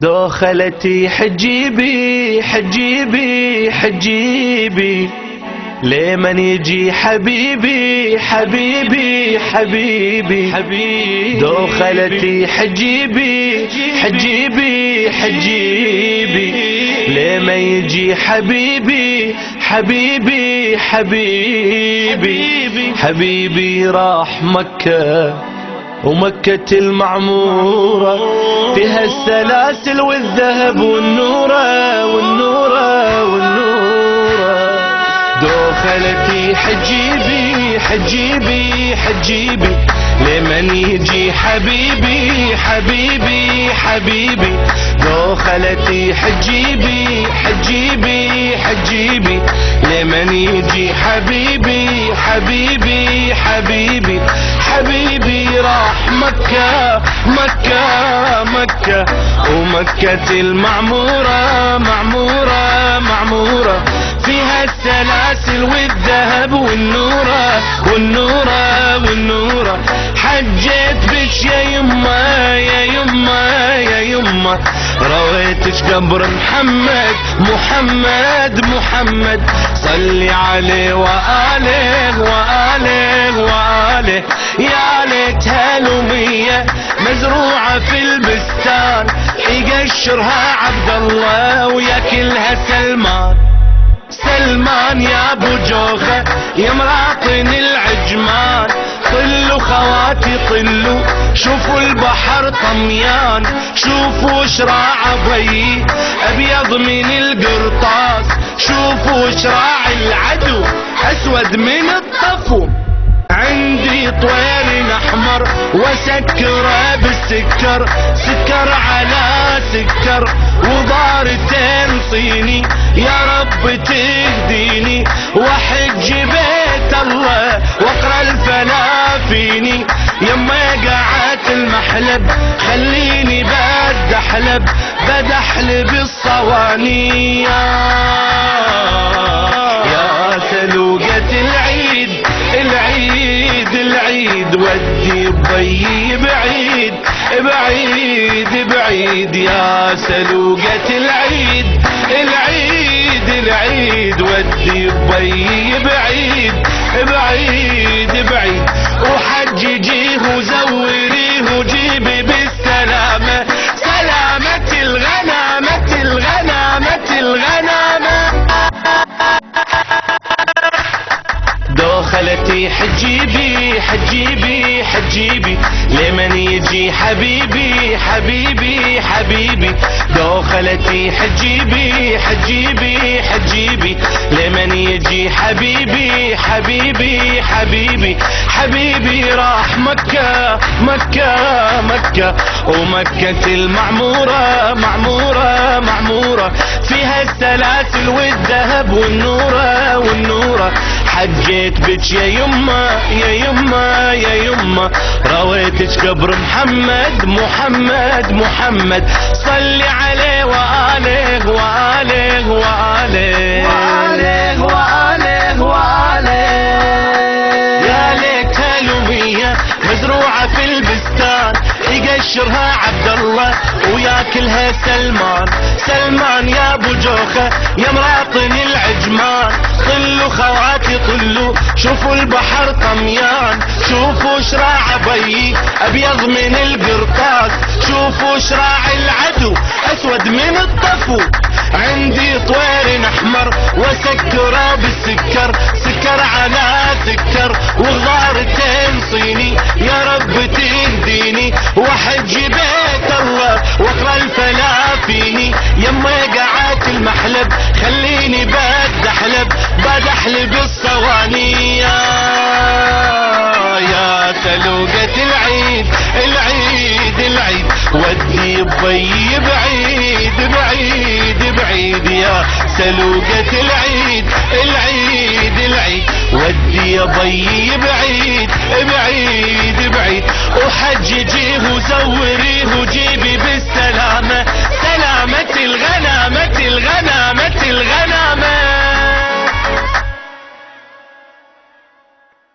دخلتي حجيبي حجيبي حجيبي. لمن يجي حبيبي حبيبي حبيبي. حبيبي. دخلتي حجيبي حجيبي حجيبي. لمن يجي حبيبي حبيبي. حبيبي. حبيبي راح مكة. ومكة المعمورة فيها السلاسل والذهب والنورة والنورة والنورة. دخلتي حجيبي حجيبي حجيبي لمن يجي حبيبي حبيبي حبيبي. دخلتي حجيبي حجيبي حجيبي لمن يجي حبيبي حبيبي حبيبي. مكة مكة مكة. ومكة المعمورة معمورة معمورة. فيها السلاسل والذهب والنورة والنورة والنورة. حجيت بش يا يما يا يما يا يما. رويتش قبر محمد محمد محمد. صلي عليه وآله وآله وآله. يا ليت هالومية مزروعة في البستان يقشرها عبد الله وياكلها سلمان. سلمان يا أبو جوخة يا مراطن العجمان. طلوا خواتي طلوا شوفوا البحر طميان. شوفوا شراع ضي أبيض من القرطاس. شوفوا شراع العدو أسود من الطفو عندي طويل أحمر وسكره بالسكر سكر على سكر وضارتين صيني. يا رب تهديني وأحج بيت الله وأقرأ الفلافيني. يما قعدت المحلب خليني بد احلب بد احلب الصواني. بعيد يا سلوقة العيد. العيد العيد ودي بي بعيد. بعيد بعيد. وحججيه وزوريه وجيبي بالسلامة. سلامة الغنامة الغنامة الغنامة. دخلتي حجيبي حجيبي. حجيبي لمن يجي حبيبي حبيبي حبيبي؟ دخلتي حجيبي حجيبي حجيبي. لمن يجي حبيبي حبيبي حبيبي؟ حبيبي راح مكة مكة مكة. ومكة المعمورة معمورة معمورة. فيها السلاسل والذهب والنورة والنورة. حجيت بك يا يما يا يما يا يما. رويتك قبر محمد محمد محمد. صلي عليه وآله وآله وآله. وآله وآله وآله. يا ليت هالومية مزروعة في البستان. يقشرها عبد الله وياكلها سلمان. سلمان يا أبو جوخة يا مراطن العجمان شوفوا البحر طميان شوفوا شراع بي أبيض من القرطاس شوفوا شراع العدو أسود من الطفو. عندي طوير أحمر وسكرة بالسكر سكر على سكر وغارتين صيني. يا رب تهديني واحج بيت الله واقرا الفلافيني يما قعدت المحلب خليني بد احلب بد احلب الصواني يا, سلوقة العيد العيد العيد. ودي بي بعيد بعيد بعيد. يا سلوقة العيد العيد العيد. ودي بي بعيد بعيد بعيد. وحججيه وزوريه